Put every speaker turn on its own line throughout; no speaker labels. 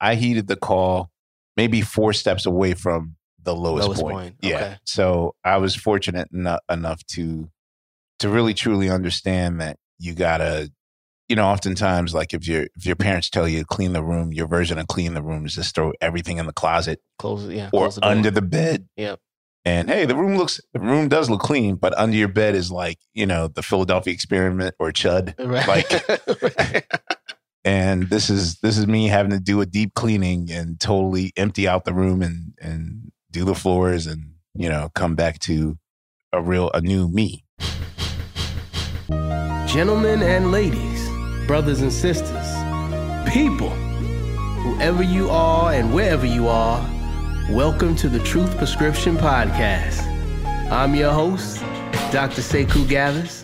I heeded the call maybe four steps away from the lowest,
Lowest
point.
point,
Yeah.
okay.
So I was fortunate eno- enough to to really truly understand that you gotta, you know, oftentimes like if your if your parents tell you to clean the room, your version of clean the room is just throw everything in the closet
Close it, yeah.
or
close the
under the bed.
Yep.
And hey, the room looks the room does look clean, but under your bed is like, you know, the Philadelphia experiment or Chud.
Right.
Like and this is this is me having to do a deep cleaning and totally empty out the room and and do the floors and you know come back to a real a new me
Gentlemen and ladies, brothers and sisters, people, whoever you are and wherever you are, welcome to the Truth Prescription Podcast. I'm your host, Dr. Sekou Gathers,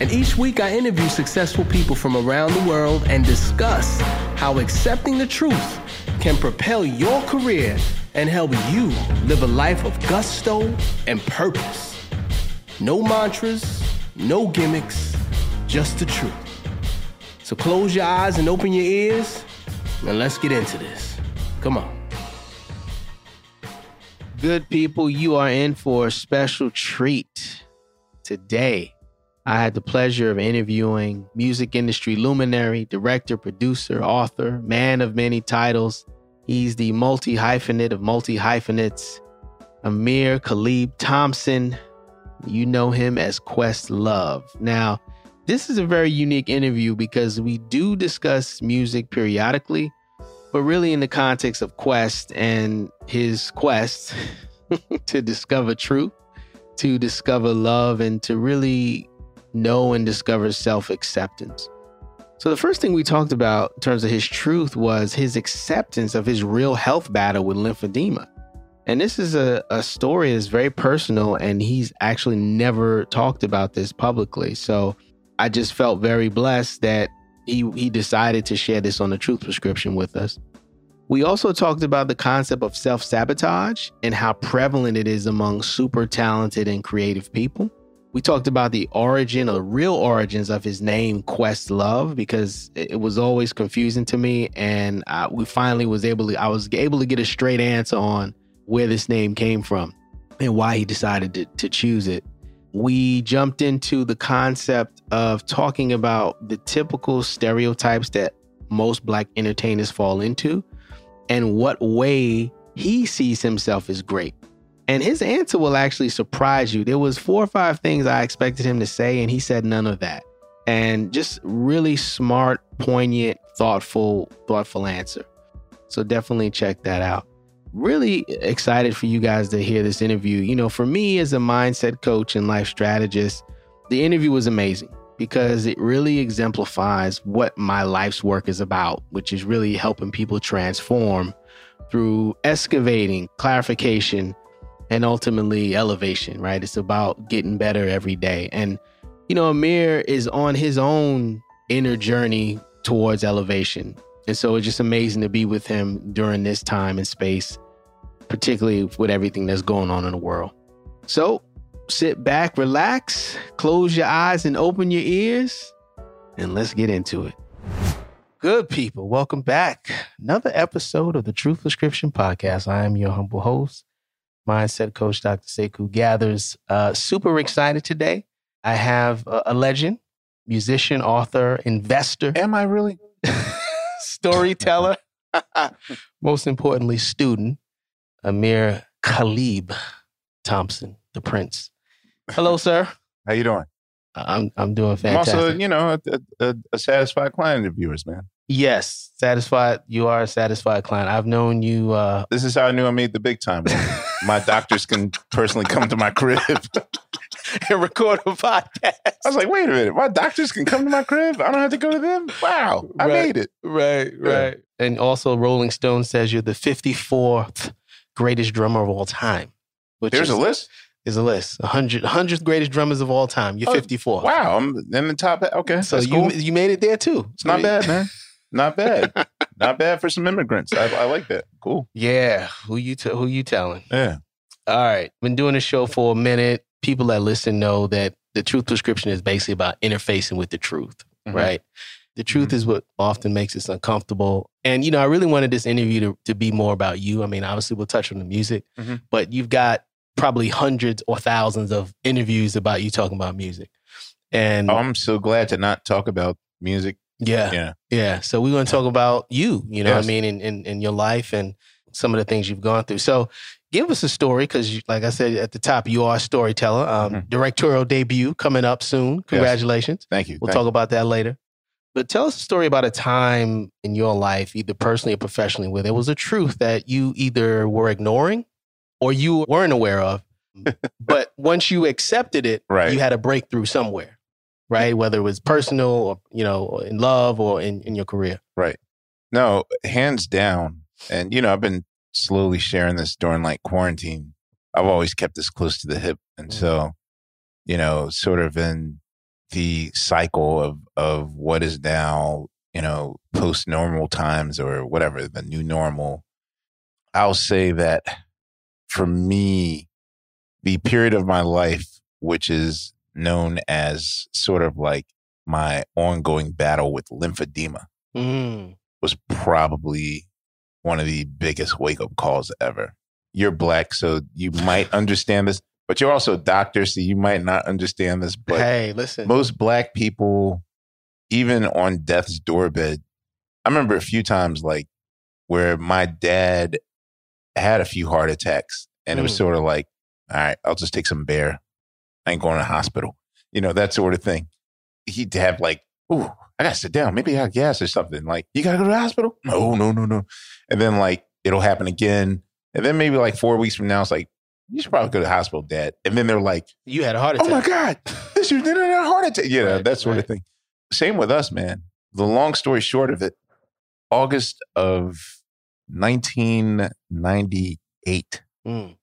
and each week I interview successful people from around the world and discuss how accepting the truth can propel your career and help you live a life of gusto and purpose. No mantras, no gimmicks, just the truth. So close your eyes and open your ears, and let's get into this. Come on. Good people, you are in for a special treat. Today, I had the pleasure of interviewing music industry luminary, director, producer, author, man of many titles. He's the multi hyphenate of multi hyphenates, Ahmir Khalib Thompson. You know him as Questlove. Now, this is a very unique interview because we do discuss music periodically, but really in the context of Quest and his quest to discover truth, to discover love, and to really know and discover self acceptance. So, the first thing we talked about in terms of his truth was his acceptance of his real health battle with lymphedema. And this is a, a story that's very personal, and he's actually never talked about this publicly. So, I just felt very blessed that he he decided to share this on the truth prescription with us. We also talked about the concept of self-sabotage and how prevalent it is among super talented and creative people. We talked about the origin or the real origins of his name Questlove because it it was always confusing to me and I, we finally was able to I was able to get a straight answer on where this name came from and why he decided to, to choose it we jumped into the concept of talking about the typical stereotypes that most black entertainers fall into and what way he sees himself as great. And his answer will actually surprise you. There was four or five things I expected him to say and he said none of that. And just really smart, poignant, thoughtful, thoughtful answer. So definitely check that out really excited for you guys to hear this interview. You know, for me as a mindset coach and life strategist, the interview was amazing because it really exemplifies what my life's work is about, which is really helping people transform through excavating, clarification, and ultimately elevation, right? It's about getting better every day. And, you know, Ahmir is on his own inner journey towards elevation. And so it's just amazing to be with him during this time and space, particularly with everything that's going on in the world. So sit back, relax, close your eyes, and open your ears, and let's get into it. Good people, welcome back. Another episode of the Truth Prescription Podcast. I am your humble host, mindset coach Dr. Sekou Gathers. Uh, super excited today. I have a, a legend, musician, author, investor.
am i really
storyteller, most importantly, student, Ahmir Khalib Thompson, the Prince. Hello, sir.
how you doing
I'm I'm doing
i'm
fantastic.
also you know a, a, a satisfied client of yours man
yes, satisfied. You are a satisfied client. I've known you. Uh,
this is how i knew i made the big time my doctors can personally come to my crib
and record a podcast.
I was like, wait a minute, my doctors can come to my crib. I don't have to go to them. Wow, I
Right.
made it.
Right, right. And also, Rolling Stone says you're the 54th greatest drummer of all time. Which
There's
is,
a list.
is a list. 100, 100th greatest drummers of all time. You're
Oh,
54.
Wow, I'm in the top. Okay,
So you
cool.
you made it there too.
It's not bad, man. Not bad. not bad for some immigrants. I, I like that. Cool.
Yeah. Who you t- who you telling?
Yeah.
All right. Been doing the show for a minute. People that listen know that the truth prescription is basically about interfacing with the truth,
Mhm.
right? The truth is what often makes us uncomfortable. And, you know, I really wanted this interview to, to be more about you. I mean, obviously, we'll touch on the music,
Mhm.
but you've got probably hundreds or thousands of interviews about you talking about music. And
Oh, I'm so glad to not talk about music.
Yeah,
Yeah.
yeah. So we're going to talk about you, you know what
Yes.
I mean, in, in, in your life and some of the things you've gone through. So give us a story because, like I said at the top, you are a storyteller. Um,
Mhm.
Directorial debut coming up soon. Congratulations.
Thank you.
We'll
Thank
talk about that later. But tell us a story about a time in your life, either personally or professionally, where there was a truth that you either were ignoring or you weren't aware of. but once you accepted it,
Right.
you had a breakthrough somewhere, right? Whether it was personal or, you know, in love or in, in your career. Right.
No, hands down. And, you know, I've been slowly sharing this during like quarantine. I've always kept this close to the hip. And
Mm.
so, you know, sort of in the cycle of, of what is now, you know, post normal times or whatever, the new normal, I'll say that for me, the period of my life, which is known as sort of like my ongoing battle with lymphedema
Mm.
was probably one of the biggest wake up calls ever. You're black, so you might understand this, but you're also a doctor, so you might not understand this. But
hey, listen.
most black people, even on death's doorbed, I remember a few times like where my dad had a few heart attacks, and it was
Mm.
sort of like, all right, I'll just take some bear. I ain't going to the hospital, you know, that sort of thing. He'd have like, ooh, I gotta sit down. Maybe I got gas or something. Like, you gotta go to the hospital? No, no, no, no. And then like it'll happen again. And then maybe like four weeks from now, it's like, you should probably go to the hospital, dad. And then they're like,
you had a heart attack.
oh my God, this is a heart attack. You know,
Right,
that sort of thing. Same with us, man. The long story short of it, August of 1998,
Mm.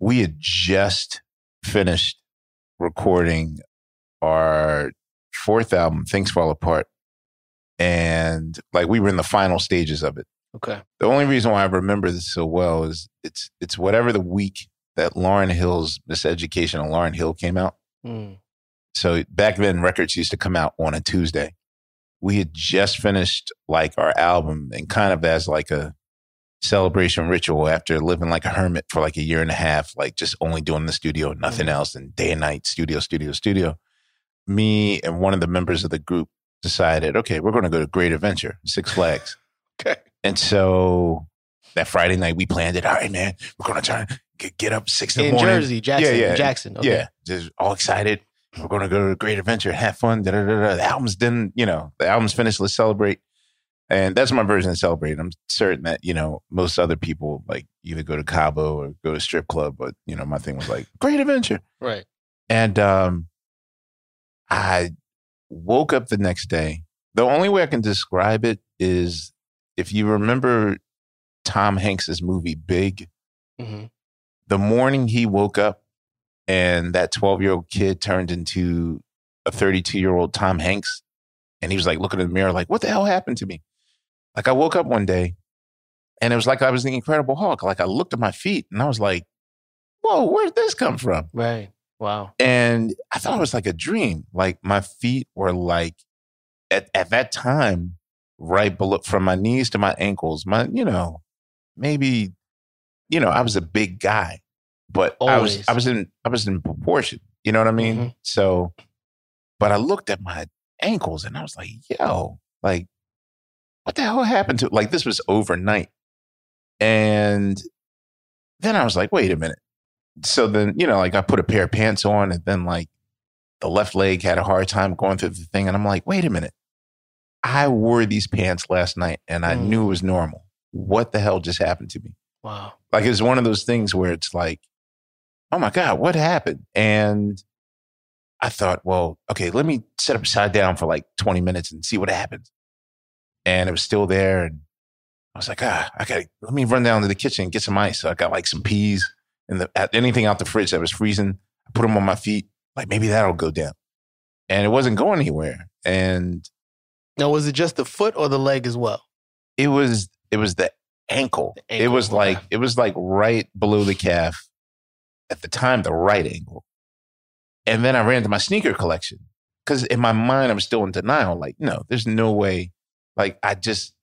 we had just finished recording our fourth album, Things Fall Apart. And like we were in the final stages of it.
Okay.
The only reason why I remember this so well is it's it's whatever the week that Lauryn Hill's Miseducation of Lauryn Hill came out.
Mm.
So back then, records used to come out on a Tuesday. We had just finished like our album and kind of as like a celebration ritual after living like a hermit for like a year and a half, like just only doing the studio, nothing
Mhm.
else, and day and night, studio, studio, studio. Me and one of the members of the group decided, okay, we're going to go to Great Adventure, Six Flags.
Okay.
And so that Friday night, we planned it. All right, man, we're going to try get, get up six in the morning.
Jersey, Jackson.
yeah.
Jackson. Okay.
Yeah, just all excited. We're going to go to great adventure, have fun. Da, da, da. The album's done, you know, the album's finished. Let's celebrate. And that's my version of celebrating. I'm certain that, you know, most other people like either go to Cabo or go to strip club, but, you know, my thing was like, great adventure.
Right.
And um, I woke up the next day. The only way I can describe it is if you remember Tom Hanks's movie Big,
hmm
the morning he woke up and that 12 year old kid turned into a 32 year old Tom Hanks. And he was like looking in the mirror, like, what the hell happened to me? Like, I woke up one day and it was like I was the Incredible Hulk. Like, I looked at my feet and I was like, whoa, where did this come from?
Right. Wow.
And I thought it was like a dream. Like, my feet were like, at, at that time, right below from my knees to my ankles, my, you know, maybe, you know, I was a big guy, but I was, I was in, I was in proportion. You know what I mean?
Mhm.
So, but I looked at my ankles and I was like, yo, like, what the hell happened to, like, this was overnight. And then I was like, wait a minute. So then, you know, like I put a pair of pants on and then like the left leg had a hard time going through the thing. And I'm like, wait a minute. I wore these pants last night and I
Mm.
knew it was normal. What the hell just happened to me?
Wow.
Like it's one of those things where it's like, oh my God, what happened? And I thought, well, okay, let me set upside down for like 20 minutes and see what happens. And it was still there. And I was like, ah, I got let me run down to the kitchen and get some ice. So I got like some peas and the, anything out the fridge that was freezing. I put them on my feet. Like maybe that'll go down. And it wasn't going anywhere. And
now, was it just the foot or the leg as well?
It was, it was the ankle. The ankle it was like, it was like right below the calf at the time, the right ankle. And then I ran to my sneaker collection because in my mind, I was still in denial. Like, no, there's no way. Like, I just,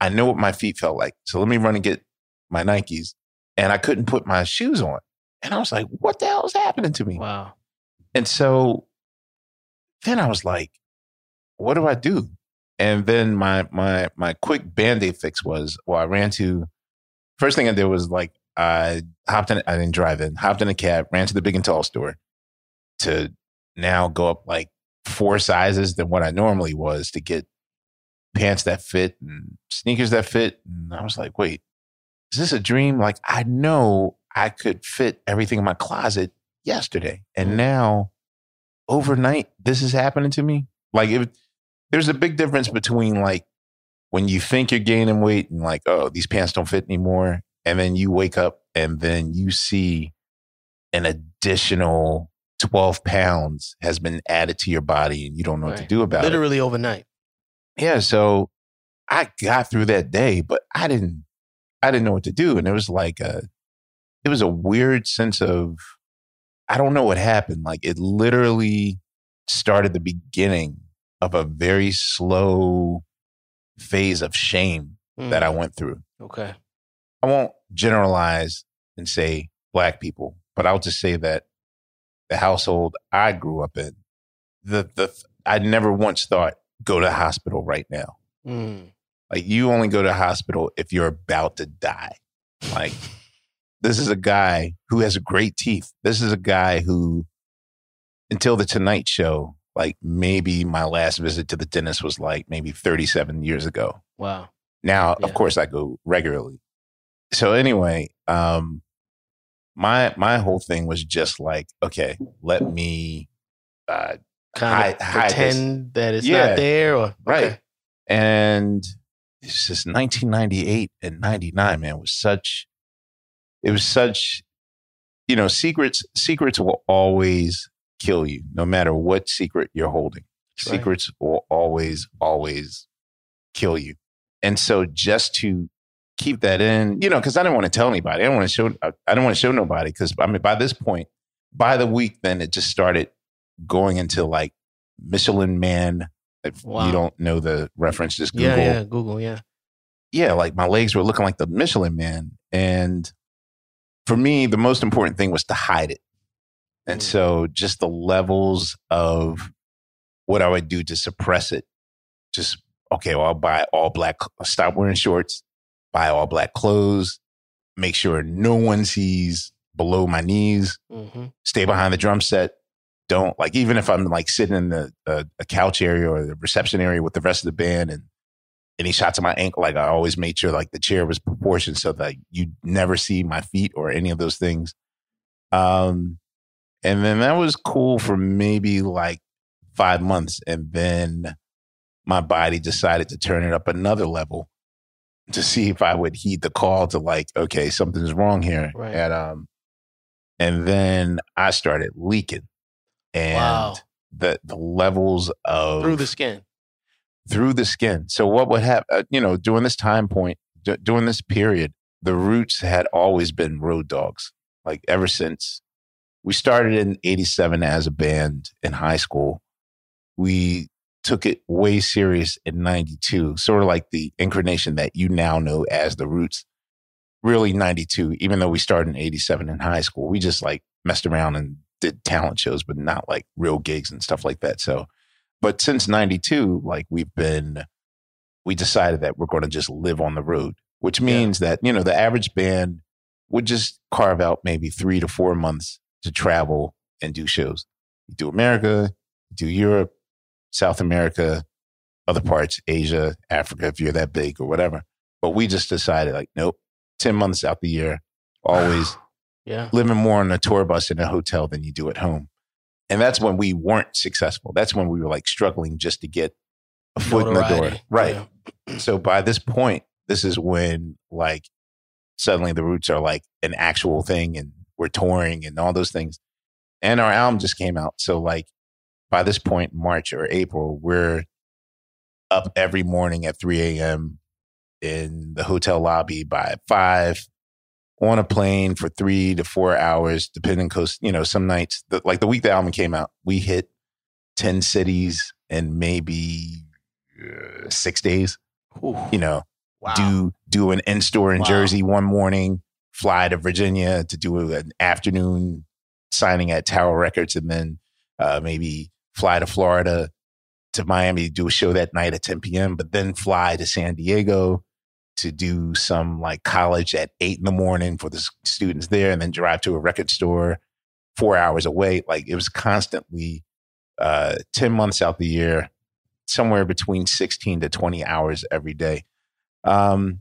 I know what my feet felt like. So let me run and get my Nikes. And I couldn't put my shoes on. And I was like, what the hell is happening to me?
Wow.
And so then I was like, what do I do? And then my my my quick band-aid fix was well, I ran to first thing I did was like I hopped in I didn't drive in, hopped in a cab, ran to the big and tall store to now go up like four sizes than what I normally was to get pants that fit and sneakers that fit. And I was like, wait, is this a dream? Like, I know I could fit everything in my closet yesterday. And now overnight, this is happening to me. Like, if there's a big difference between like when you think you're gaining weight and like, oh, these pants don't fit anymore. And then you wake up and then you see an additional 12 pounds has been added to your body and you don't know right. what to do about
Literally it.
Literally
overnight.
Yeah. So I got through that day, but I didn't, I didn't know what to do. And it was like a, it was a weird sense of, I don't know what happened. Like it literally started the beginning of a very slow phase of shame mm. that I went through.
Okay.
I won't generalize and say black people, but I'll just say that the household I grew up in, the the I never once thought go to hospital right now. Mm. Like you only go to hospital if you're about to die. Like this is a guy who has great teeth. This is a guy who until the Tonight Show, like maybe my last visit to the dentist was like maybe 37 years ago.
Wow.
Now, yeah. of course, I go regularly. So anyway, um, my my whole thing was just like, okay, let me uh,
kind of pretend that it's yeah, not there, or
right. Okay. And it's just 1998 and 99, man, was such. It was such, you know, secrets. Secrets will always kill you, no matter what secret you're holding. Secrets will always, always kill you. And so, just to keep that in, you know, because I didn't want to tell anybody. I don't want to show. I don't want to show nobody because I mean, by this point, by the week, then it just started going into like Michelin Man. If wow. you don't know the reference, just Google.
Yeah, yeah, Google, yeah.
Yeah, like my legs were looking like the Michelin Man, and for me, the most important thing was to hide it. And mm. so, just the levels of what I would do to suppress it, just okay, well, I'll buy all black, stop wearing shorts, buy all black clothes, make sure no one sees below my knees, mm-hmm. stay behind the drum set. Don't like, even if I'm like sitting in the uh, a couch area or the reception area with the rest of the band and any shots of my ankle, like I always made sure like the chair was proportioned so that you never see my feet or any of those things. Um, and then that was cool for maybe like five months. And then my body decided to turn it up another level to see if I would heed the call to like, okay, something's wrong here.
Right.
And um, and then I started leaking, and wow. the the levels of
through the skin,
through the skin. So what would happen? Uh, you know, during this time point, d- during this period, the roots had always been road dogs. Like ever since we started in '87 as a band in high school, we took it way serious in 92, sort of like the incarnation that you now know as the Roots. Really 92, even though we started in 87 in high school, we just like messed around and did talent shows, but not like real gigs and stuff like that. So, but since 92, like we've been, we decided that we're going to just live on the road, which means yeah. that, you know, the average band would just carve out maybe three to four months to travel and do shows. You do America, you do Europe, South America, other parts, Asia, Africa, if you're that big or whatever. But we just decided like, nope, 10 months out the year, always
yeah.
living more on a tour bus in a hotel than you do at home. And that's when we weren't successful. That's when we were like struggling just to get a foot in the door. Right.
Yeah.
So by this point, this is when like suddenly the roots are like an actual thing and we're touring and all those things. And our album just came out. So like by this point, March or April, we're up every morning at 3 a.m. in the hotel lobby by five on a plane for three to four hours, depending cause, you know, some nights, the, like the week the album came out, we hit 10 cities in maybe uh, six days,
Ooh,
you know,
wow.
do do an in store in
Wow.
Jersey one morning, fly to Virginia to do an afternoon signing at Tower Records, and then uh, maybe fly to Florida to Miami, do a show that night at 10 p.m., but then fly to San Diego to do some like college at eight in the morning for the students there, and then drive to a record store four hours away. Like it was constantly uh, 10 months out the year, somewhere between 16 to 20 hours every day. Um,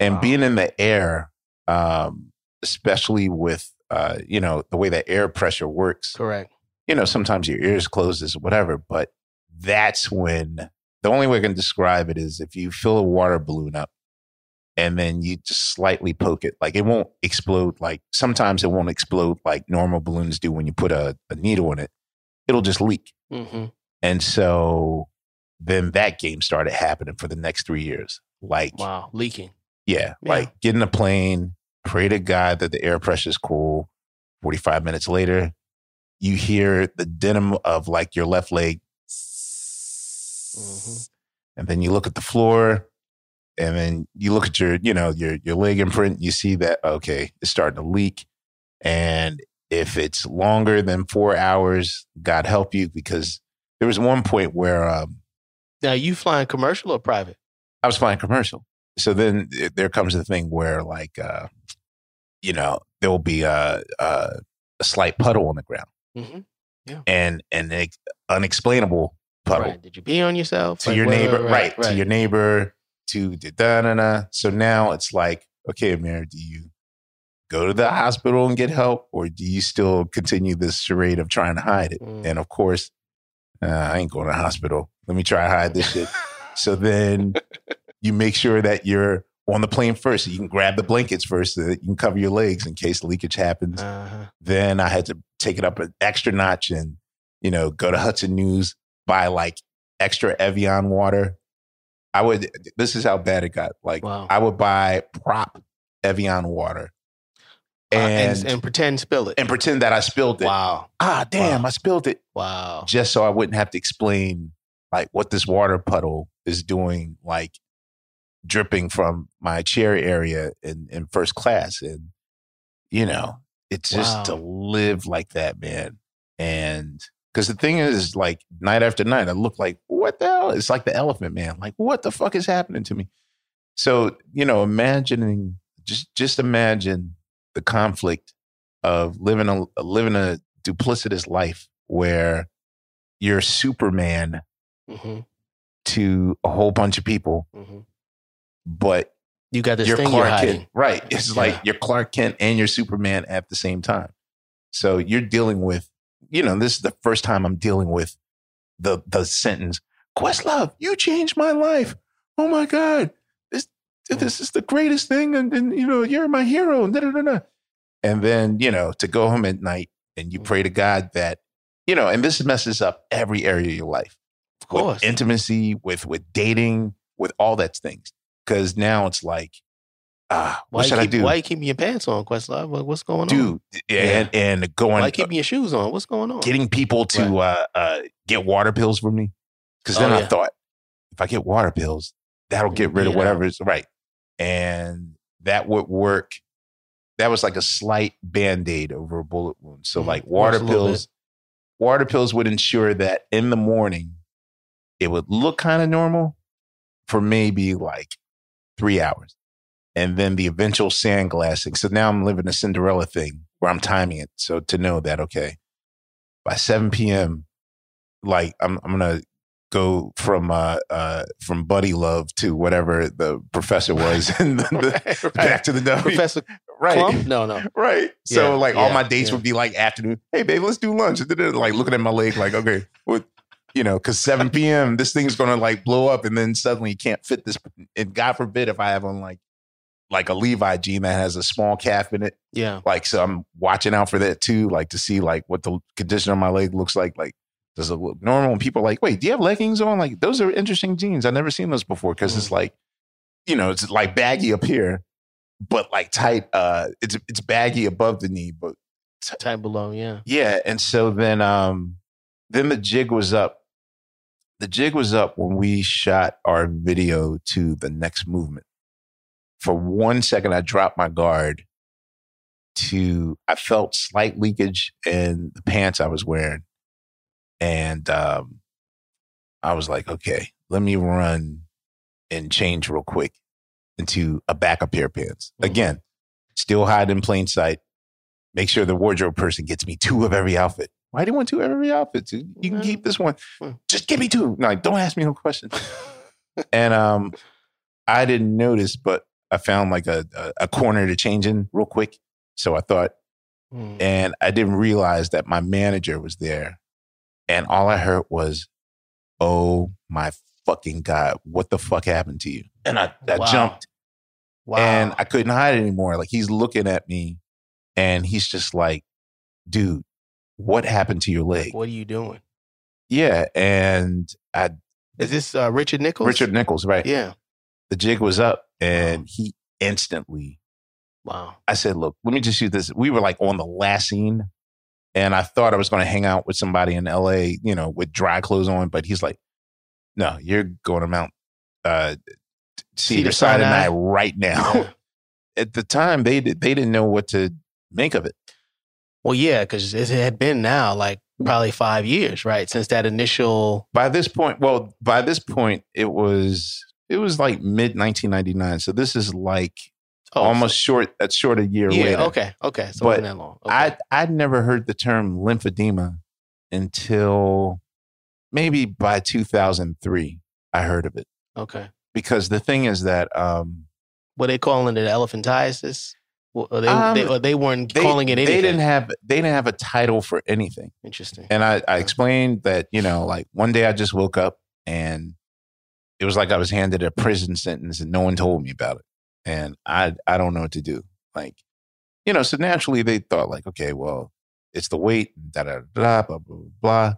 and
Wow.
being in the air, um, especially with, uh, you know, the way that air pressure works,
Correct.
you know, sometimes your ears closes, or whatever, but that's when the only way I can describe it is if you fill a water balloon up and then you just slightly poke it, like it won't explode. Like sometimes it won't explode like normal balloons do when you put a, a needle in it. It'll just leak.
hmm
And so then that game started happening for the next three years. Like,
Wow. Leaking.
yeah,
Yeah.
like get in a plane, pray to God that the air pressure is cool. 45 minutes later, you hear the denim of like your left leg.
Mhm.
And then you look at the floor and then you look at your, you know, your, your leg imprint. You see that, okay, it's starting to leak. And if it's longer than four hours, God help you, because there was one point where um,
Now, you flying commercial or private?
I was flying commercial. So then it- there comes the thing where, like, uh, you know, there will be a, a, a slight puddle on the ground,
Mm-hmm.
and and an unexplainable puddle
Right. Did you pee on yourself?
to
Like,
your
what-
neighbor,
right,
right, To your neighbor, to the da da da. So now it's like, okay, Ahmir, do you go to the hospital and get help, or do you still continue this charade of trying to hide it?
Mm.
And of course, uh, I ain't going to the hospital. Let me try to hide this shit. So then you make sure that you're on the plane first. So you can grab the blankets first so that you can cover your legs in case leakage happens.
Uh-huh.
Then I had to take it up an extra notch and, you know, go to Hudson News, buy like extra Evian water. I would, this is how bad it got. Like,
Wow.
I would buy prop Evian water
Uh,
and,
and, and pretend spill it.
and pretend that I spilled it.
wow.
Ah, damn,
Wow.
I spilled it
Wow.
just so I wouldn't have to explain like what this water puddle is doing, like dripping from my chair area in, in first class. And, you know, it's just
Wow.
to live like that, man. And because the thing is, like night after night, I look like, what the hell? It's like the elephant man. Like, what the fuck is happening to me? So, you know, imagining, just, just imagine the conflict of living a, living a duplicitous life where you're Superman
hmm
to a whole bunch of people,
hmm
but
You got this
you're
thing you're hiding.
Kent. Right. It's
Yeah.
like you're Clark Kent and you're Superman at the same time. So you're dealing with, you know, this is the first time I'm dealing with the the sentence, Questlove, you changed my life. Oh my God. This hmm. this is the greatest thing. And, and you know, you're my hero. Da, da, da, da. And then, you know, to go home at night and you hmm. pray to God that, you know, and this messes up every area of your life
Of course.
with intimacy, with with dating, with all that things. Because now it's like, ah,
why
what
you
should I do,
Why you keeping your pants on, Questlove? What- What's going on?
dude? And and
why
going,
you keeping your shoes on? What's going on?
getting people to uh, uh, get water pills for me. Because then
Oh,
I
yeah.
thought, if I get water pills, that'll get rid of
Yeah.
whatever is right, and that would work. That was like a slight band aid over a bullet wound. So
Mhm.
like water pills, water pills would ensure that in the morning it would look kind of normal for maybe like three hours. And then the eventual sandglassing. So now I'm living a Cinderella thing where I'm timing it. So to know that, okay, by 7 p.m., like I'm, I'm going to go from, uh, uh, from buddy love to whatever the professor was and the, the-
Right, right.
back to the W.
Professor
right.
Klump? No, no.
Right. So
Yeah,
like all my dates
yeah.
would be like afternoon. Hey babe, let's do lunch. Like looking at my leg, like okay, what you know, because 7 p.m. this thing's gonna like blow up, and then suddenly you can't fit this. And God forbid if I have on like like a Levi jean that has a small calf in it.
Yeah.
Like so, I'm watching out for that too, like to see like what the condition of my leg looks like. Like does it look normal? And people are like, wait, do you have leggings on? Like those are interesting jeans. I've never seen those before because it's
Mm.
like, you know, it's like baggy up here, but like tight. Uh, it's it's baggy above the knee, but
tight below. Yeah.
yeah. And so then, um, then the jig was up. The jig was up when we shot our video to the next movement. For one second, I dropped my guard. To I felt slight leakage in the pants I was wearing, and um, I was like, okay, let me run and change real quick into a backup pair of pants.
Mhm.
Again, still hide in plain sight. Make sure the wardrobe person gets me two of every outfit. Why do you want two of every outfit? You can keep this one. Just give me two. No, don't ask me no questions. and um, I didn't notice, but I found like a, a, corner to change in real quick. So I thought,
Mm.
and I didn't realize that my manager was there. And all I heard was, oh my fucking God, what the fuck happened to you? And I, I
Wow.
jumped
Wow.
and I couldn't hide anymore. Like he's looking at me and he's just like, dude, what happened to your leg?
what are you doing?
Yeah. And I,
Is this uh, Richard Nichols?
Richard Nichols, right?
Yeah.
The jig was up and he instantly
Wow.
I said, look, let me just use this. We were like on the last scene and I thought I was going to hang out with somebody in LA, you know, with dry clothes on, but he's like, no, you're going to Mount uh, Cedar Sinai? right now. At the time, they they didn't know what to make of it.
Well, yeah, because it had been now like probably five years, right, since that initial.
By this point, well, by this point, it was it was like mid 1999. So this is like
Oh,
almost short, that's short a year
yeah.
later.
Okay. Okay. So
But
that long. Okay.
I I'd never heard the term lymphedema until maybe by 2003. I heard of it
okay.
because the thing is that um,
What they calling it elephantiasis? Well, they,
Um,
they, they weren't
they,
calling it anything.
they didn't have they didn't have a title for anything.
Interesting.
And I, I explained that you know like one day I just woke up and it was like I was handed a prison sentence and no one told me about it, and I I don't know what to do. Like you know, so naturally they thought like, okay, well, it's the weight, da da da, blah blah blah.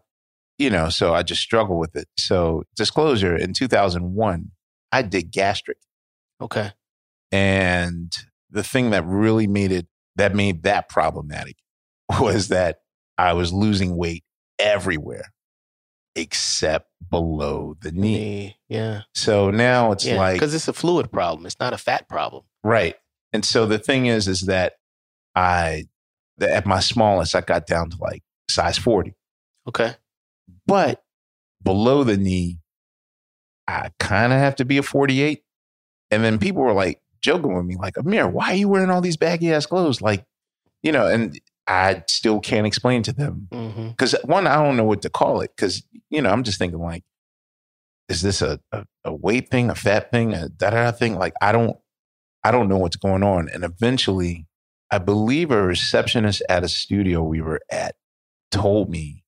You know, so I just struggle with it. So disclosure: in 2001, I did gastric,
Okay.
and the thing that really made it that made that problematic was that I was losing weight everywhere except below the knee.
Yeah.
So now it's
Yeah.
like
Because it's a fluid problem. It's not a fat problem.
Right. And so the thing is, is that I, at my smallest, I got down to like size 40.
Okay.
But below the knee, I kind of have to be a 48. And then people were like joking with me, like, Ahmir, why are you wearing all these baggy ass clothes? Like, you know, and I still can't explain to them.
Mm-hmm.
Because one, I don't know what to call it. Because, you know, I'm just thinking like, is this a, a, a weight thing, a fat thing, a da da thing? Like, I don't, I don't know what's going on. And eventually, I believe a receptionist at a studio we were at told me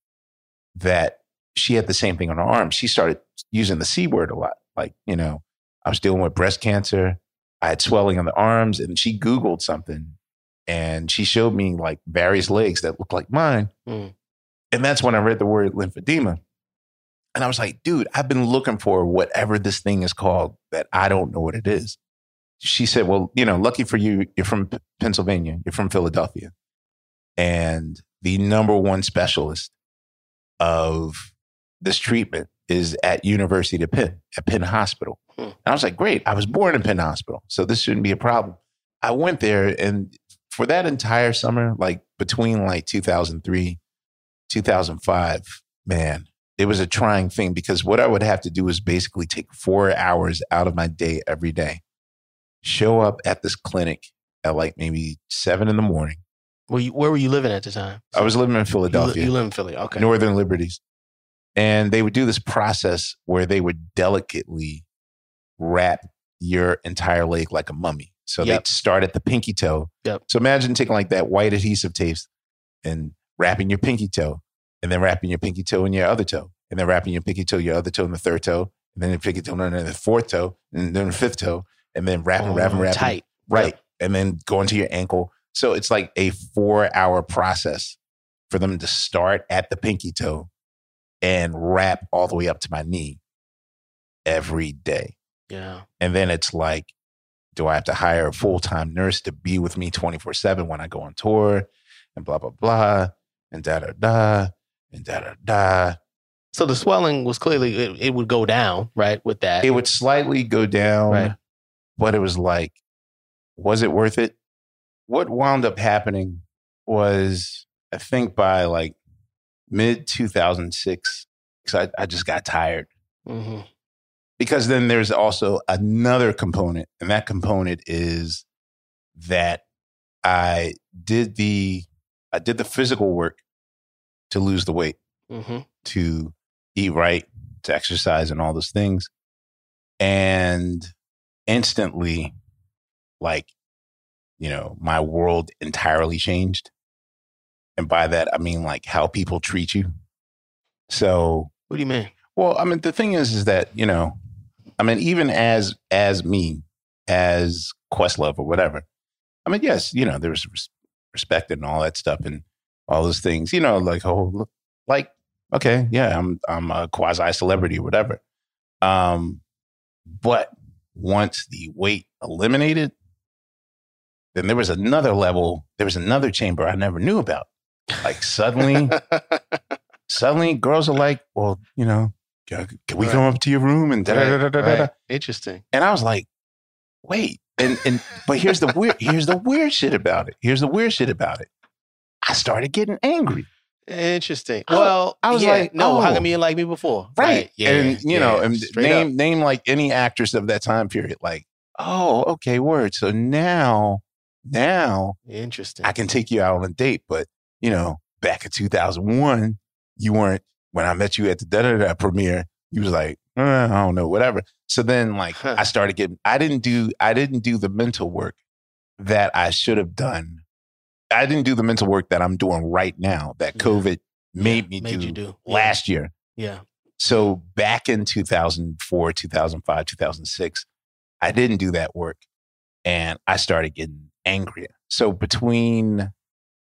that she had the same thing on her arm. She started using the C word a lot. Like, you know, I was dealing with breast cancer. I had swelling on the arms, and she Googled something and she showed me like various legs that looked like mine.
Mm.
And that's when I read the word lymphedema. And I was like, dude, I've been looking for whatever this thing is called that I don't know what it is. She said, well, you know, lucky for you, you're from Pennsylvania, you're from Philadelphia. And the number one specialist of this treatment is at University of Penn, at Penn Hospital.
Hmm.
And I was like, great, I was born in Penn Hospital, so this shouldn't be a problem. I went there and for that entire summer, like between like 2003, 2005, man, it was a trying thing because what I would have to do is basically take four hours out of my day every day, show up at this clinic at like maybe seven in the morning.
Were you, where were you living at the time?
I was living in
You,
Philadelphia,
you live in Philly. Okay.
Northern Liberties. And they would do this process where they would delicately wrap your entire leg like a mummy. So
Yep.
they start at the pinky toe.
Yep.
So imagine taking like that white adhesive tape and wrapping your pinky toe, and then wrapping your pinky toe in your other toe, and then wrapping your pinky toe, your other toe, and the third toe, and then your pinky toe, and then the fourth toe, and then the fifth toe, and then wrapping, wrapping,
Oh,
wrapping,
tight.
right, and then going to your ankle. So it's like a four-hour process for them to start at the pinky toe and wrap all the way up to my knee every day.
Yeah.
And then it's like, do I have to hire a full time nurse to be with me 24 7 when I go on tour and blah, blah, blah, and da da da, and da da da.
So the swelling was clearly it, it would go down, right? With that.
It would slightly go down,
Right.
but it was like, was it worth it? What wound up happening was, I think by like mid 2006, because I, I just got tired.
hmm
because then there's also another component and that component is that i did the i did the physical work to lose the weight.
Hmm
to eat right to exercise and all those things. And instantly like you know my world entirely changed. And by that i mean like how people treat you. So
What do you mean?
well, I mean, the thing is, is that you know, I mean, even as as me, as Questlove or whatever, I mean, yes, you know, there's res- respect and all that stuff and all those things. You know, like oh, like okay, yeah, I'm I'm a quasi celebrity or whatever. Um, but once the weight eliminated, then there was another level. There was another chamber I never knew about. Like suddenly suddenly girls are like, well, you know, can we
Right.
come up to your room and da da da da da da?
Right. Interesting.
And I was like, wait, and and but here's the weird here's the weird shit about it. Here's the weird shit about it. I started getting angry.
Interesting.
I-
well,
I was
yeah,
like,
no, how
oh.
come you didn't like me before? Right. Yeah.
and you know,
yeah,
and
straight
name
up.
name like any actress of that time period. Like, oh, okay, word. So now, now
Interesting.
I can take you out on a date. But, you know, back in 2001, you weren't, when I met you at the da da da premiere, you was like, uh, I don't know, whatever. So then like
Huh.
I started getting, I didn't do, I didn't do the mental work that I should have done. I didn't do the mental work that I'm doing right now that
Yeah.
COVID made me
made
do,
do. Yeah.
last year.
Yeah.
So back in 2004, 2005, 2006, I didn't do that work and I started getting angrier. So between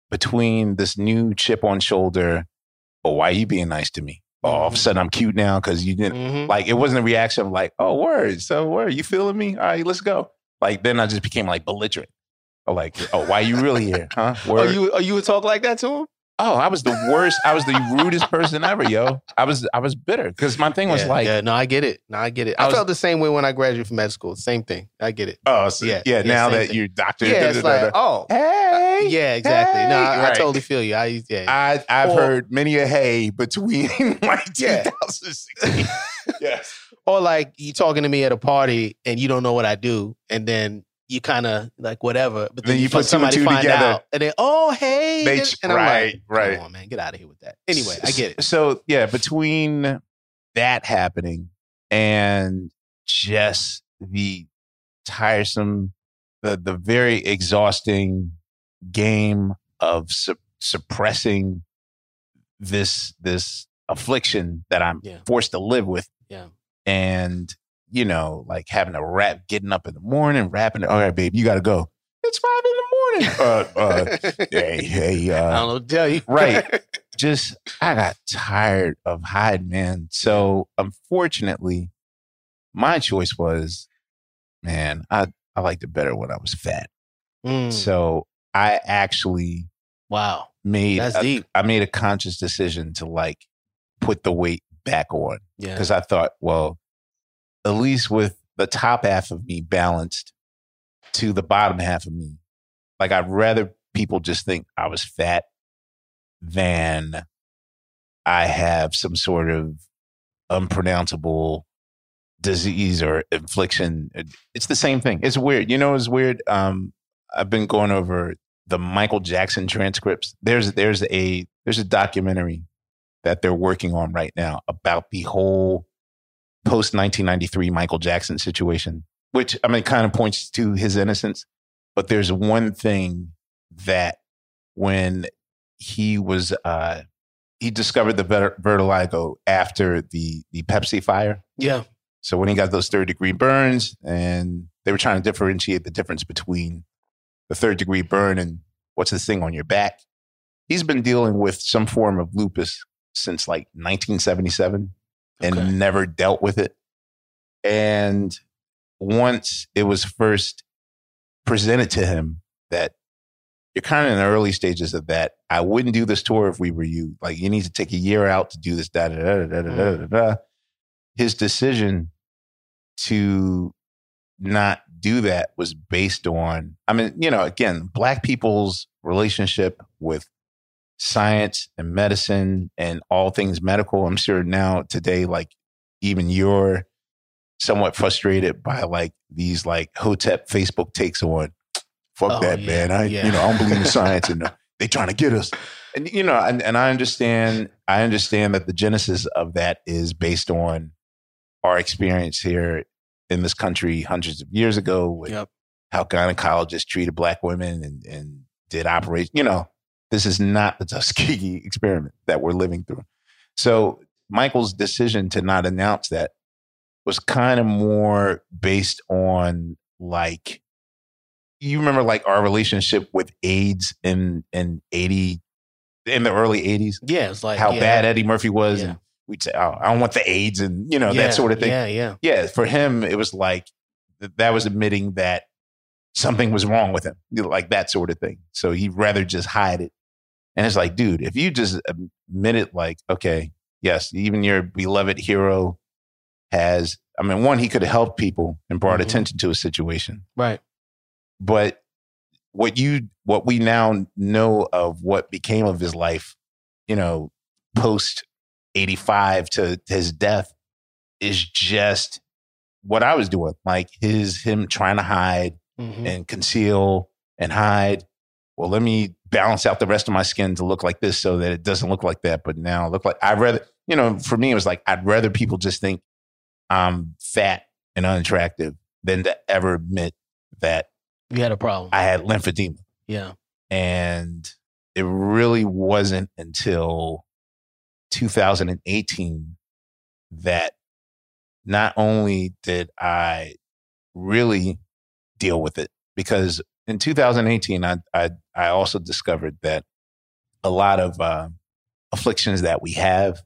between this new chip on shoulder, oh, why you being nice to me? Oh, all of a
Mhm.
sudden I'm cute now because you didn't
Mhm.
like it wasn't a reaction of like, oh word, so word, you feeling me? All right, let's go. Like then I just became like belligerent. Or like, oh, why you really here? Huh?
Are
Word.
you are you would talk like that to him?
Oh, I was the worst. I was the rudest person ever, yo. I was I was bitter because my thing was
yeah,
like,
yeah, no, I get it. No, I get it. I,
I was-
felt the same way when I graduated from med school. Same thing. I get it.
Oh, so,
Yeah,
yeah,
yeah,
Now that
thing.
you're doctor,
Yeah, it's like, oh, uh,
hey,
yeah, exactly. No, I, I totally feel you. I yeah.
I I've
Or-
heard many a hey between like
Yeah.
2016. yes,
or like you talking to me at a party and you don't know what I do, and then you kind of like whatever, but then,
Then you
put somebody
two
find
together.
out, and then oh hey,
They-
and I'm
right,
like,
right.
come on, man, get out of here with that. Anyway, I get it.
So yeah, between that happening and just the tiresome, the the very exhausting game of su- suppressing this this affliction that I'm
Yeah.
forced to live with.
Yeah.
And you know, like having to rap, getting up in the morning, rapping. All right, babe, you got to go. It's five in the morning. Uh, uh, hey, hey,
I
uh,
don't know tell you.
Right. just I got tired of hiding, man. So unfortunately, my choice was, man, I I liked it better when I was fat.
Mm,
So I actually
wow,
made
that's
a-
deep.
I made a conscious decision to like put the weight back on
Yeah.
because I thought, well, at least with the top half of me balanced to the bottom half of me, like I'd rather people just think I was fat than I have some sort of unpronounceable disease or infliction. It's the same thing. It's weird. You know, it's weird. Um, I've been going over the Michael Jackson transcripts. There's there's a there's a documentary that they're working on right now about the whole post 1993 Michael Jackson situation. which I mean, kind of points to his innocence. But there's one thing that when he was, uh, he discovered the ver- vertigo after the the Pepsi fire.
Yeah.
So when he got those third degree burns, and they were trying to differentiate the difference between the third degree burn and what's this thing on your back. He's been dealing with some form of lupus since like 1977 and
okay.
never dealt with it. And once it was first presented to him that you're kind of in the early stages of that. I wouldn't do this tour if we were you. Like you need to take a year out to do this. Da da da da da da da. Mm. da. His decision to not do that was based on. I mean, you know, again, black people's relationship with science and medicine and all things medical. I'm sure now today, like even you're somewhat frustrated by like these like Hotep Facebook takes on fuck
Oh,
that
yeah,
man. I
yeah.
you know, I don't believe in science and uh, they trying to get us. And you know, and, and I understand I understand that the genesis of that is based on our experience here in this country hundreds of years ago with
Yep.
how gynecologists treated black women and, and did operation. You know, this is not the Tuskegee experiment that we're living through. So Michael's decision to not announce that was kind of more based on like you remember like our relationship with AIDS in in eighty in the early eighties,
Yeah. It's like
how
yeah,
bad Eddie Murphy was,
Yeah.
and we'd say, "Oh, I don't want the AIDS," and you know
yeah,
that sort of thing
Yeah. Yeah.
yeah, for him, it was like th- that was admitting that something was wrong with him, you know, like that sort of thing. So he'd rather just hide it. And it's like, dude, if you just admit it, like, okay, yes, even your beloved hero has, I mean, one, he could have helped people and brought
Mhm.
attention to a situation.
Right.
But what you, what we now know of what became of his life, you know, post 85 to his death is just what I was doing. Like his, him trying to hide
Mhm.
and conceal and hide. Well, let me balance out the rest of my skin to look like this so that it doesn't look like that. But now look like I'd rather, you know, for me, it was like, I'd rather people just think I'm fat and unattractive than to ever admit that
You had a problem.
I had lymphedema.
yeah.
And it really wasn't until 2018 that not only did I really deal with it, because in 2018, I, I, I also discovered that a lot of uh, afflictions that we have,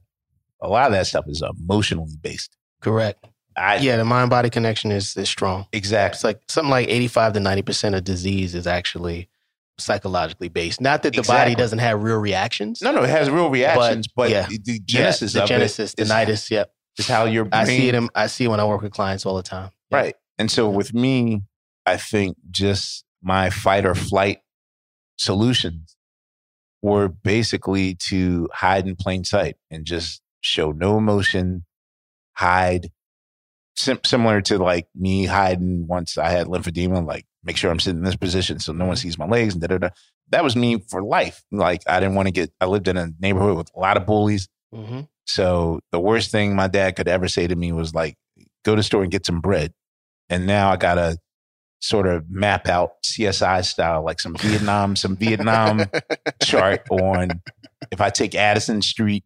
a lot of that stuff is emotionally based.
Correct.
I,
Yeah. The mind body connection is is strong.
exactly.
It's like something like 85 to 90% of disease is actually psychologically based. Not that the
Exactly.
body doesn't have real reactions.
No, no, it has real reactions, but,
yeah.
the, the
Yeah,
genesis
the
of
genesis,
it
the
is,
nidus. Yep.
is how your brain
I see it. In, I see it when I work with clients all the time. Yeah.
Right. And so with me, I think just my fight or flight solutions were basically to hide in plain sight and just show no emotion, hide. Sim- similar to like me hiding once I had lymphedema, like make sure I'm sitting in this position so no one sees my legs and da da da. That was me for life. Like I didn't want to get, I lived in a neighborhood with a lot of bullies.
hmm
So the worst thing my dad could ever say to me was like, go to the store and get some bread. And now I gotta sort of map out CSI style, like some Vietnam, some Vietnam chart on if I take Addison Street,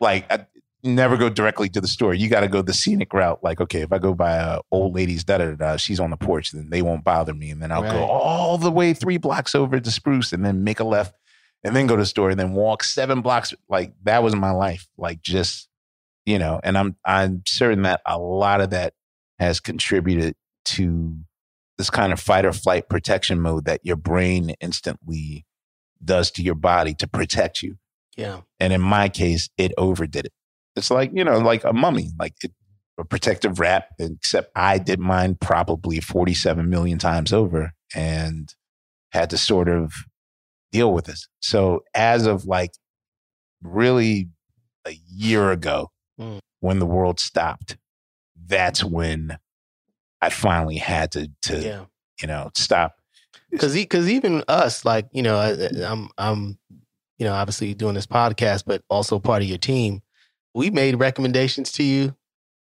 like I never go directly to the store. You got to go the scenic route. Like, okay, if I go by a old lady's da da da, she's on the porch, then they won't bother me. And then I'll go all the way three blocks over to Spruce, and then make a left, and then go to the store, and then walk seven blocks. Like that was my life. Like just you know, and I'm I'm certain that a lot of that has contributed to this kind of fight or flight protection mode that your brain instantly does to your body to protect you.
Yeah.
And in my case, it overdid it. It's like, you know, like a mummy, like it, a protective wrap, except I did mine probably 47 million times over and had to sort of deal with this. So as of like really a year ago,
Mm.
when the world stopped, that's when I finally had to, to
Yeah.
you know, stop.
Because because even us, like you know, I, I'm I'm you know obviously doing this podcast, but also part of your team. We made recommendations to you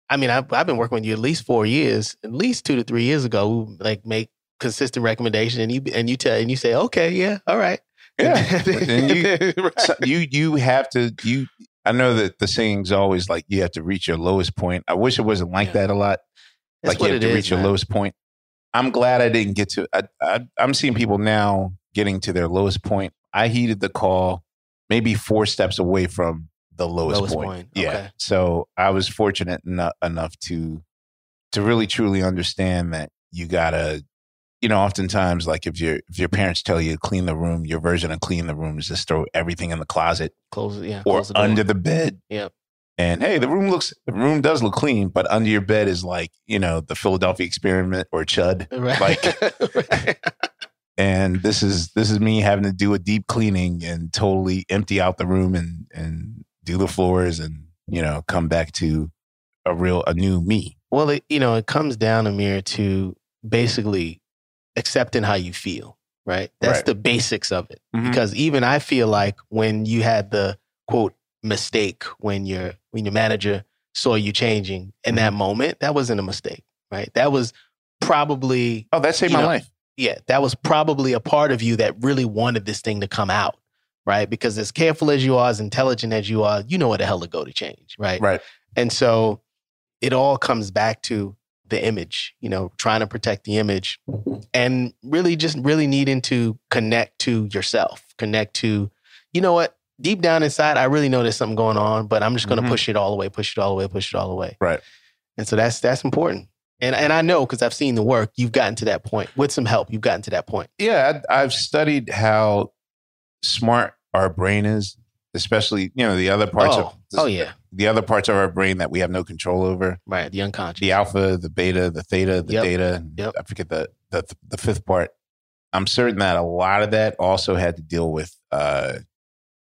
I mean, I've, I've been working with you at least four years, at least two to three years ago. we, Like make consistent recommendation, and you and you tell and you say, okay, yeah, all right,
Yeah. You-
Right.
You you have to you I know that the saying's always like you have to reach your lowest point. I wish it wasn't like
Yeah.
that a lot. Like you have to
is,
reach your lowest point. I'm glad I didn't get to I, I I'm seeing people now getting to their lowest point. I heeded the call maybe four steps away from the lowest,
Lowest
point.
point,
Yeah.
okay.
So I was fortunate eno- enough to to really truly understand that you gotta you know, oftentimes like if your if your parents tell you to clean the room, your version of clean the room is just throw everything in the closet
Close it, yeah,
or
close the
under the bed.
Yep.
And hey, the room looks the room does look clean, but under your bed is like, you know, the Philadelphia experiment or C.H.U.D.
Right.
like-
Right.
And this is this is me having to do a deep cleaning and totally empty out the room and and do the floors and, you know, come back to a real a new me.
Well, it, you know, it comes down, Ahmir, to basically accepting how you feel, right? That's
Right.
the basics of it.
Mhm.
Because even I feel like when you had the quote mistake when your when your manager saw you changing in that mm-hmm. moment, that wasn't a mistake, right? That was probably
Oh, that saved my
know,
life.
yeah, that was probably a part of you that really wanted this thing to come out, right? Because as careful as you are, as intelligent as you are, you know where the hell to go to change, right?
Right.
And so it all comes back to the image, you know, trying to protect the image and really just really needing to connect to yourself, connect to, you know what, deep down inside, I really know there's something going on, but I'm just going to
Mhm.
push it all the way, push it all the way, push it all the way.
Right.
And so that's that's important. And and I know because I've seen the work, you've gotten to that point. With some help, you've gotten to that point.
Yeah, I, I've studied how smart our brain is, especially, you know, the other parts
oh,
of
oh yeah,
the other parts of our brain that we have no control over.
right. The unconscious.
the alpha, the beta, the theta, the
Yep.
delta.
Yep.
I forget the, the the fifth part. I'm certain that a lot of that also had to deal with uh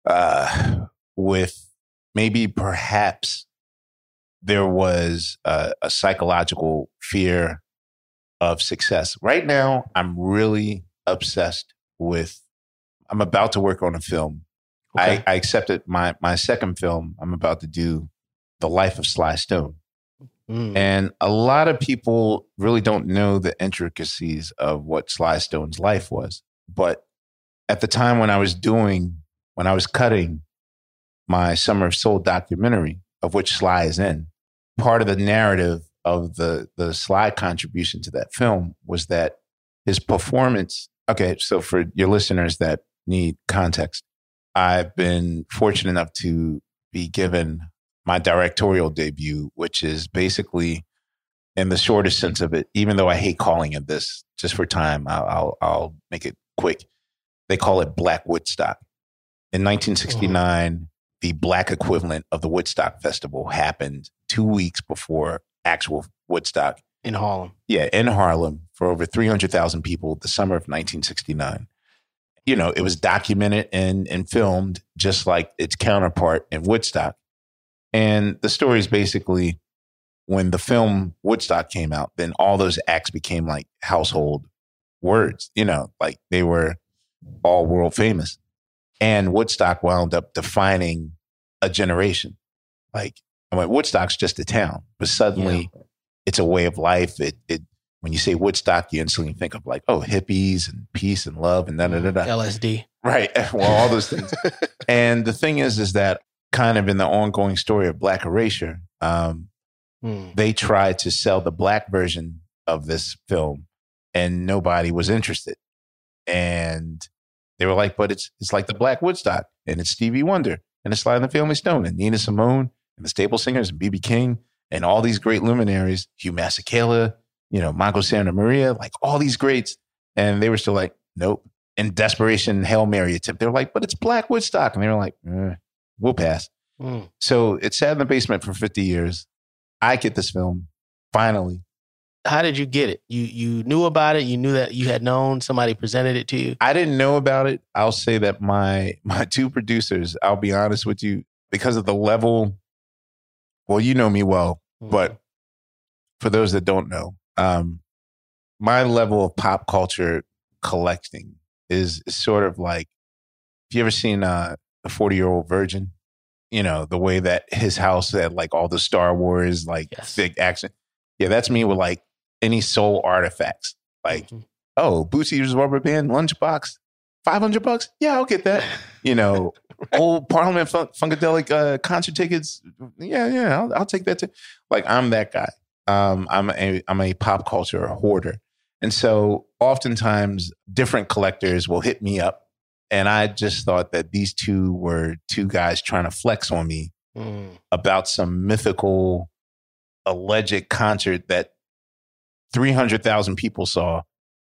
uh with maybe perhaps there was a, a psychological fear of success. Right now, I'm really obsessed with. I'm about to work on a film.
Okay.
I, I accepted my my second film. I'm about to do the life of Sly Stone.
Mm.
And a lot of people really don't know the intricacies of what Sly Stone's life was. But at the time when I was doing, when I was cutting my Summer of Soul documentary, of which Sly is in, part of the narrative of the, the Sly contribution to that film was that his performance. Okay, so for your listeners that need context, I've been fortunate enough to be given my directorial debut, which is basically, in the shortest sense of it, even though I hate calling it this, just for time, I'll, I'll, I'll make it quick. They call it Black Woodstock. In 1969, the black equivalent of the Woodstock Festival happened two weeks before actual Woodstock.
in Harlem.
Yeah, in Harlem for over 300,000 people the summer of 1969. You know, it was documented and, and filmed just like its counterpart in Woodstock. And the story is basically when the film Woodstock came out, then all those acts became like household words, you know, like they were all world famous. And Woodstock wound up defining a generation. Like, I mean, Woodstock's just a town, but suddenly it's a way of life. It, it, when you say Woodstock, you instantly think of like, oh, hippies and peace and love and da da da da.
LSD.
Right. Well, all those things. and the thing is, is that kind of in the ongoing story of Black erasure, um,
Mm.
they tried to sell the black version of this film, and nobody was interested. And they were like, "But it's it's like the Black Woodstock, and it's Stevie Wonder, and it's Sly and the Family Stone, and Nina Simone, and the Staple Singers, and BB King, and all these great luminaries, Hugh Masekela, you know, Mongo Santamaria, like all these greats." And they were still like, "Nope." In desperation, Hail Mary attempt, they were like, "But it's Black Woodstock," and they were like, eh, "We'll pass."
Mm.
So it sat in the basement for 50 years. I get this film finally.
How did you get it? You you knew about it. You knew that you had known somebody presented it to you.
I didn't know about it. I'll say that my my two producers, I'll be honest with you, because of the level well, you know me well, but for those that don't know, um my level of pop culture collecting is, sort of like have you ever seen uh, a 40 year old virgin? you know, the way that his house had like all the Star Wars, like
Yes.
big action. Yeah, that's me with like any soul artifacts. Like,
Mhm.
oh, Bootsy's rubber band lunchbox, 500 bucks? Yeah, I'll get that. You know, old Parliament Fun- Funkadelic uh, concert tickets. Yeah, yeah, I'll, I'll take that too. Like, I'm that guy. Um, I'm a, I'm a pop culture hoarder. And so oftentimes different collectors will hit me up. And I just thought that these two were two guys trying to flex on me
Mm.
about some mythical alleged concert that 300,000 people saw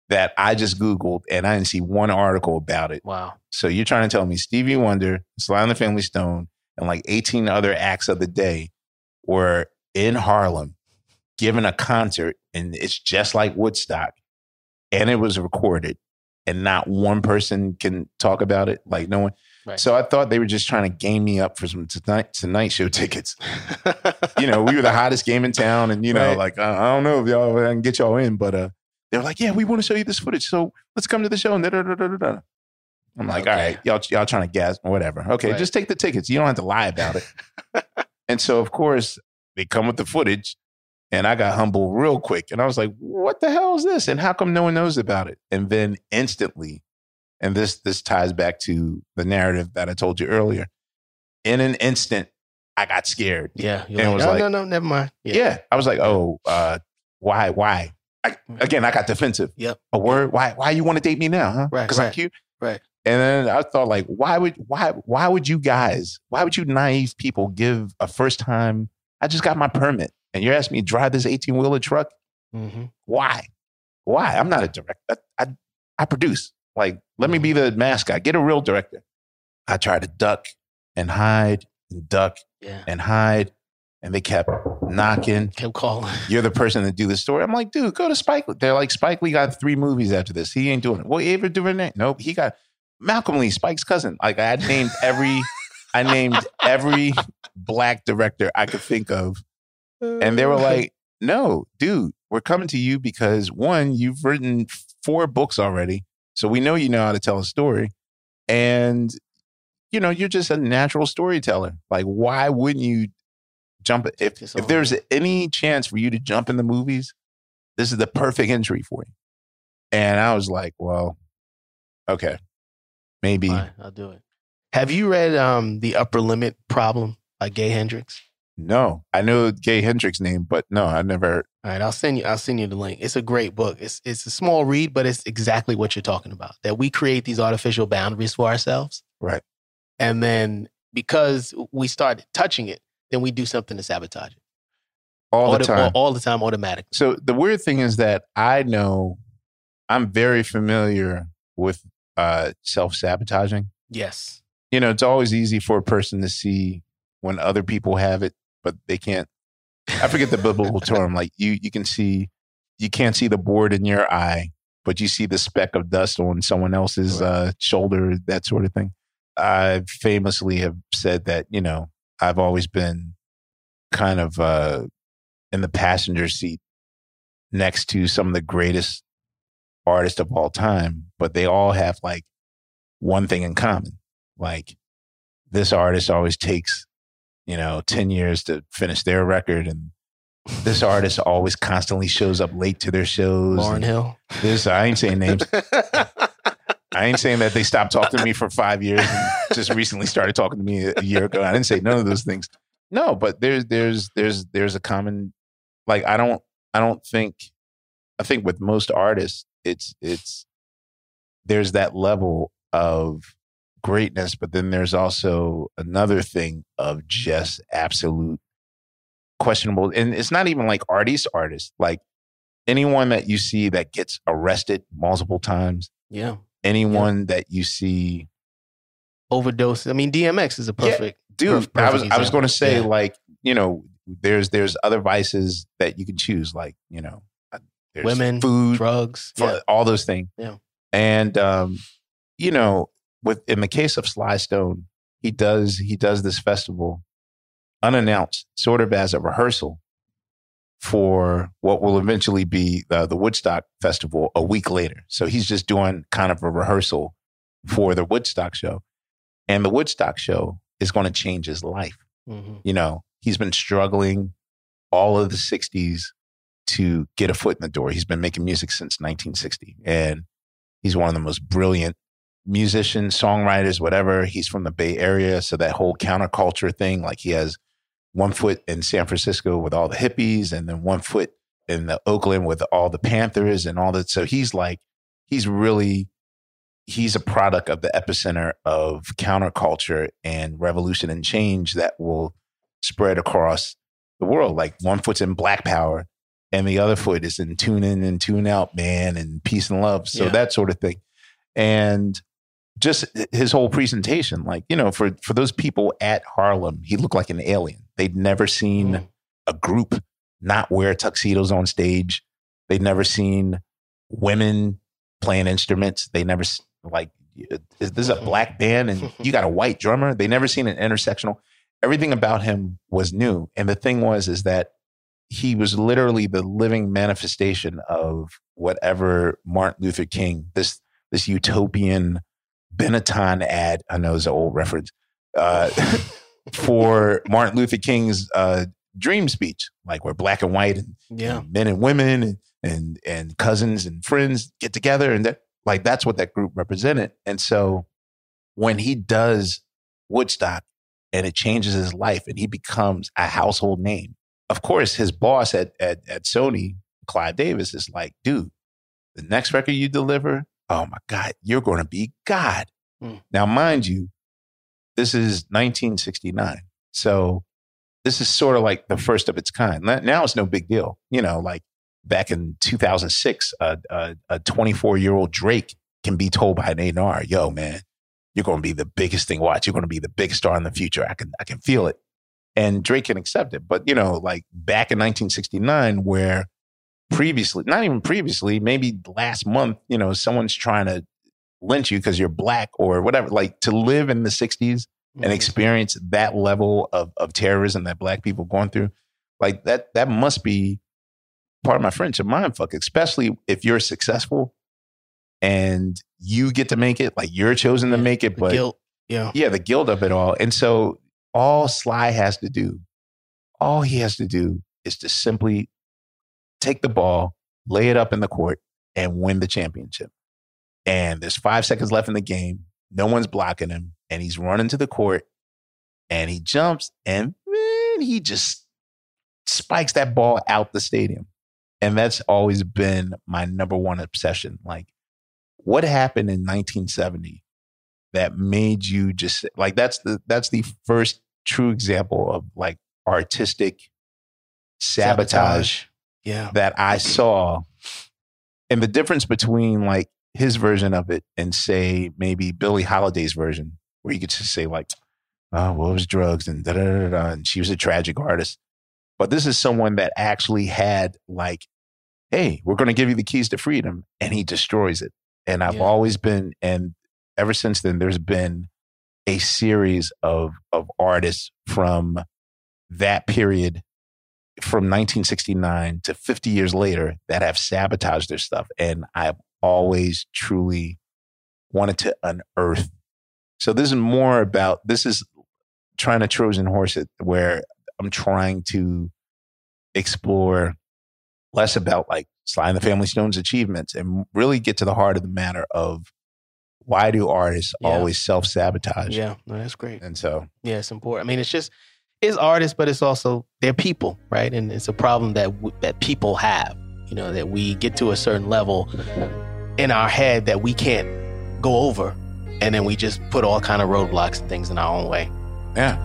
that I just Googled and I didn't see one article about it.
Wow.
So you're trying to tell me Stevie Wonder, Sly and the Family Stone, and like 18 other acts of the day were in Harlem giving a concert and it's just like Woodstock and it was recorded and not one person can talk about it. Like no one.
Right.
So I thought they were just trying to game me up for some tonight, tonight show tickets. You know, we were the hottest game in town and, you know,
Right.
like, I, I don't know if y'all, I can get y'all in, but, uh, they were like, yeah, we want to show you this footage. So let's come to the show. And da, da, da, da, da. I'm like,
Okay.
all right, y'all, y'all trying to gas, or whatever. Okay,
Right.
just take the tickets. You don't have to lie about it. and so, of course, they come with the footage, and I got humble real quick. And I was like, what the hell is this? And how come no one knows about it? And then instantly, and this this ties back to the narrative that I told you earlier. In an instant, I got scared.
yeah. You're
And
like,
was
no,
like-
no, no, never mind.
Yeah. I was like, oh, uh, why, why? I, again, I got defensive.
Yep.
A word? Why? Why you want to date me now? Huh?
Right,
Because I'm cute.
right.
And then I thought, like, why would why why would you guys? Why would you naive people give a first time? I just got my permit, and you're asking me to drive this 18 wheeler truck.
hmm
Why? Why? I'm not a director. I, I I produce. Like, let me be mm-hmm. the mascot. Get a real director. I tried to duck and hide and duck
Yeah.
and hide, and they kept knocking
Kept calling.
you're the person to do the story. I'm like, dude, go to Spike. Lee. They're like, Spike Lee got three movies after this. He ain't doing it. Well, you ever doing that? Nope. He got Malcolm Lee, Spike's cousin. Like I named every, I named every black director I could think of, and they were like, no, dude, we're coming to you because one, you've written four books already, so we know you know how to tell a story, and you know you're just a natural storyteller. Like, why wouldn't you jump if if there's any chance for you to jump in the movies? This is the perfect entry for you. And I was like, well, okay, maybe.
Fine, I'll do it. Have you read um the Upper Limit Problem by Gay Hendricks?
No, I know Gay Hendricks' name, but no, I never.
All right, I'll send you. I'll send you the link. It's a great book. It's it's a small read, but it's exactly what you're talking about. That we create these artificial boundaries for ourselves,
Right.
and then because we start touching it, then we do something to sabotage it
All the
Auto-
time.
all the time, automatically.
So the weird thing is that I know I'm very familiar with uh, self sabotaging.
Yes.
You know, it's always easy for a person to see when other people have it, but they can't. I forget the biblical term. Like you, you can see, you can't see the board in your eye, but you see the speck of dust on someone else's
Right.
uh, shoulder, that sort of thing. I famously have said that you know I've always been kind of uh, in the passenger seat next to some of the greatest artists of all time, but they all have like one thing in common. Like this artist always takes, you know, 10 years to finish their record. And this artist always constantly shows up late to their shows. Lauryn
Hill.
This, I ain't saying names. I ain't saying that they stopped talking to me for five years and just recently started talking to me a year ago. I didn't say none of those things. No, but there's there's there's there's a common like I don't I don't think I think with most artists it's it's there's that level of greatness, but then there's also another thing of just absolute questionable and it's not even like artist artists like anyone that you see that gets arrested multiple times
yeah.
anyone that you see
Overdose. I mean, DMX is a perfect.
dude
Perf-
i was
perfect
i was going to say.
Yeah.
like you know there's there's other vices that you can choose like you know uh, there's
Women,
food
drugs. Yeah.
all those things
Yeah.
and um you know with in the case of sly stone he does he does this festival unannounced sort of as a rehearsal for what will eventually be the, the woodstock festival a week later so he's just doing kind of a rehearsal for the woodstock show and the woodstock show is going to change his life. Mm-hmm. You know, he's been struggling all of the 60s to get a foot in the door. He's been making music since 1960 and he's one of the most brilliant musicians, songwriters, whatever. He's from the Bay Area. So that whole counterculture thing, like he has one foot in San Francisco with all the hippies and then one foot in the Oakland with all the Panthers and all that. So he's like, he's really, he's a product of the epicenter of counterculture and revolution and change that will spread across the world. Like one foot's in black power and the other foot is in tune in and tune out, man, and peace and love. So yeah. that sort of thing. And just his whole presentation, like, you know, for, for those people at Harlem, he looked like an alien. They'd never seen mm. a group not wear tuxedos on stage. They'd never seen women playing instruments. They never like this is a black band and you got a white drummer? They never seen an intersectional. Everything about him was new. And the thing was is that he was literally the living manifestation of whatever Martin Luther King, this this utopian Benetton ad, I know it's an old reference, uh, for Martin Luther King's uh, dream speech, like where black and white and, yeah. and men and women and, and, and cousins and friends get together, and that like that's what that group represented. And so when he does Woodstock and it changes his life and he becomes a household name, of course, his boss at at, at Sony, Clive Davis, is like, dude, the next record you deliver, oh my God, you're going to be God. Mm. Now, mind you, this is 1969. So this is sort of like the first of its kind. Now it's no big deal. You know, like back in 2006, a 24 year old Drake can be told by an A&R, yo, man, you're going to be the biggest thing watch. You're going to be the biggest star in the future. I can, I can feel it. And Drake can accept it. But, you know, like back in 1969, where previously, not even previously, maybe last month, you know, someone's trying to lynch you because you're black or whatever, like to live in the 60s and mm-hmm. experience that level of, of terrorism that black people going through, like that, that must be part of my French, a mind fuck, especially if you're successful and you get to make it, like you're chosen to make it, but
guilt. Yeah.
Yeah, the guilt of it all. And so all Sly has to do, all he has to do is to simply take the ball, lay it up in the court, and win the championship. And there's five seconds left in the game. No one's blocking him and he's running to the court and he jumps and man, he just spikes that ball out the stadium. And that's always been my number one obsession. Like, what happened in 1970 that made you just like that's the that's the first true example of like artistic sabotage, sabotage.
Yeah
that I saw and the difference between like his version of it and say maybe Billie Holiday's version where you could just say like, oh, well, it was drugs and da da da da, and she was a tragic artist. But this is someone that actually had like, hey, we're going to give you the keys to freedom, and he destroys it. And I've yeah. always been, and ever since then, there's been a series of of artists from that period from 1969 to 50 years later that have sabotaged their stuff and i've always truly wanted to unearth so this is more about this is trying to Trojan horse it where I'm trying to explore less about like Sly and the Family Stone's achievements and really get to the heart of the matter of why do artists yeah. always self sabotage?
Yeah, no, that's great.
And so,
yeah, it's important. I mean, it's just it's artists, but it's also they're people, right? And it's a problem that w- that people have. You know, that we get to a certain level in our head that we can't go over and then we just put all kind of roadblocks and things in our own way.
Yeah.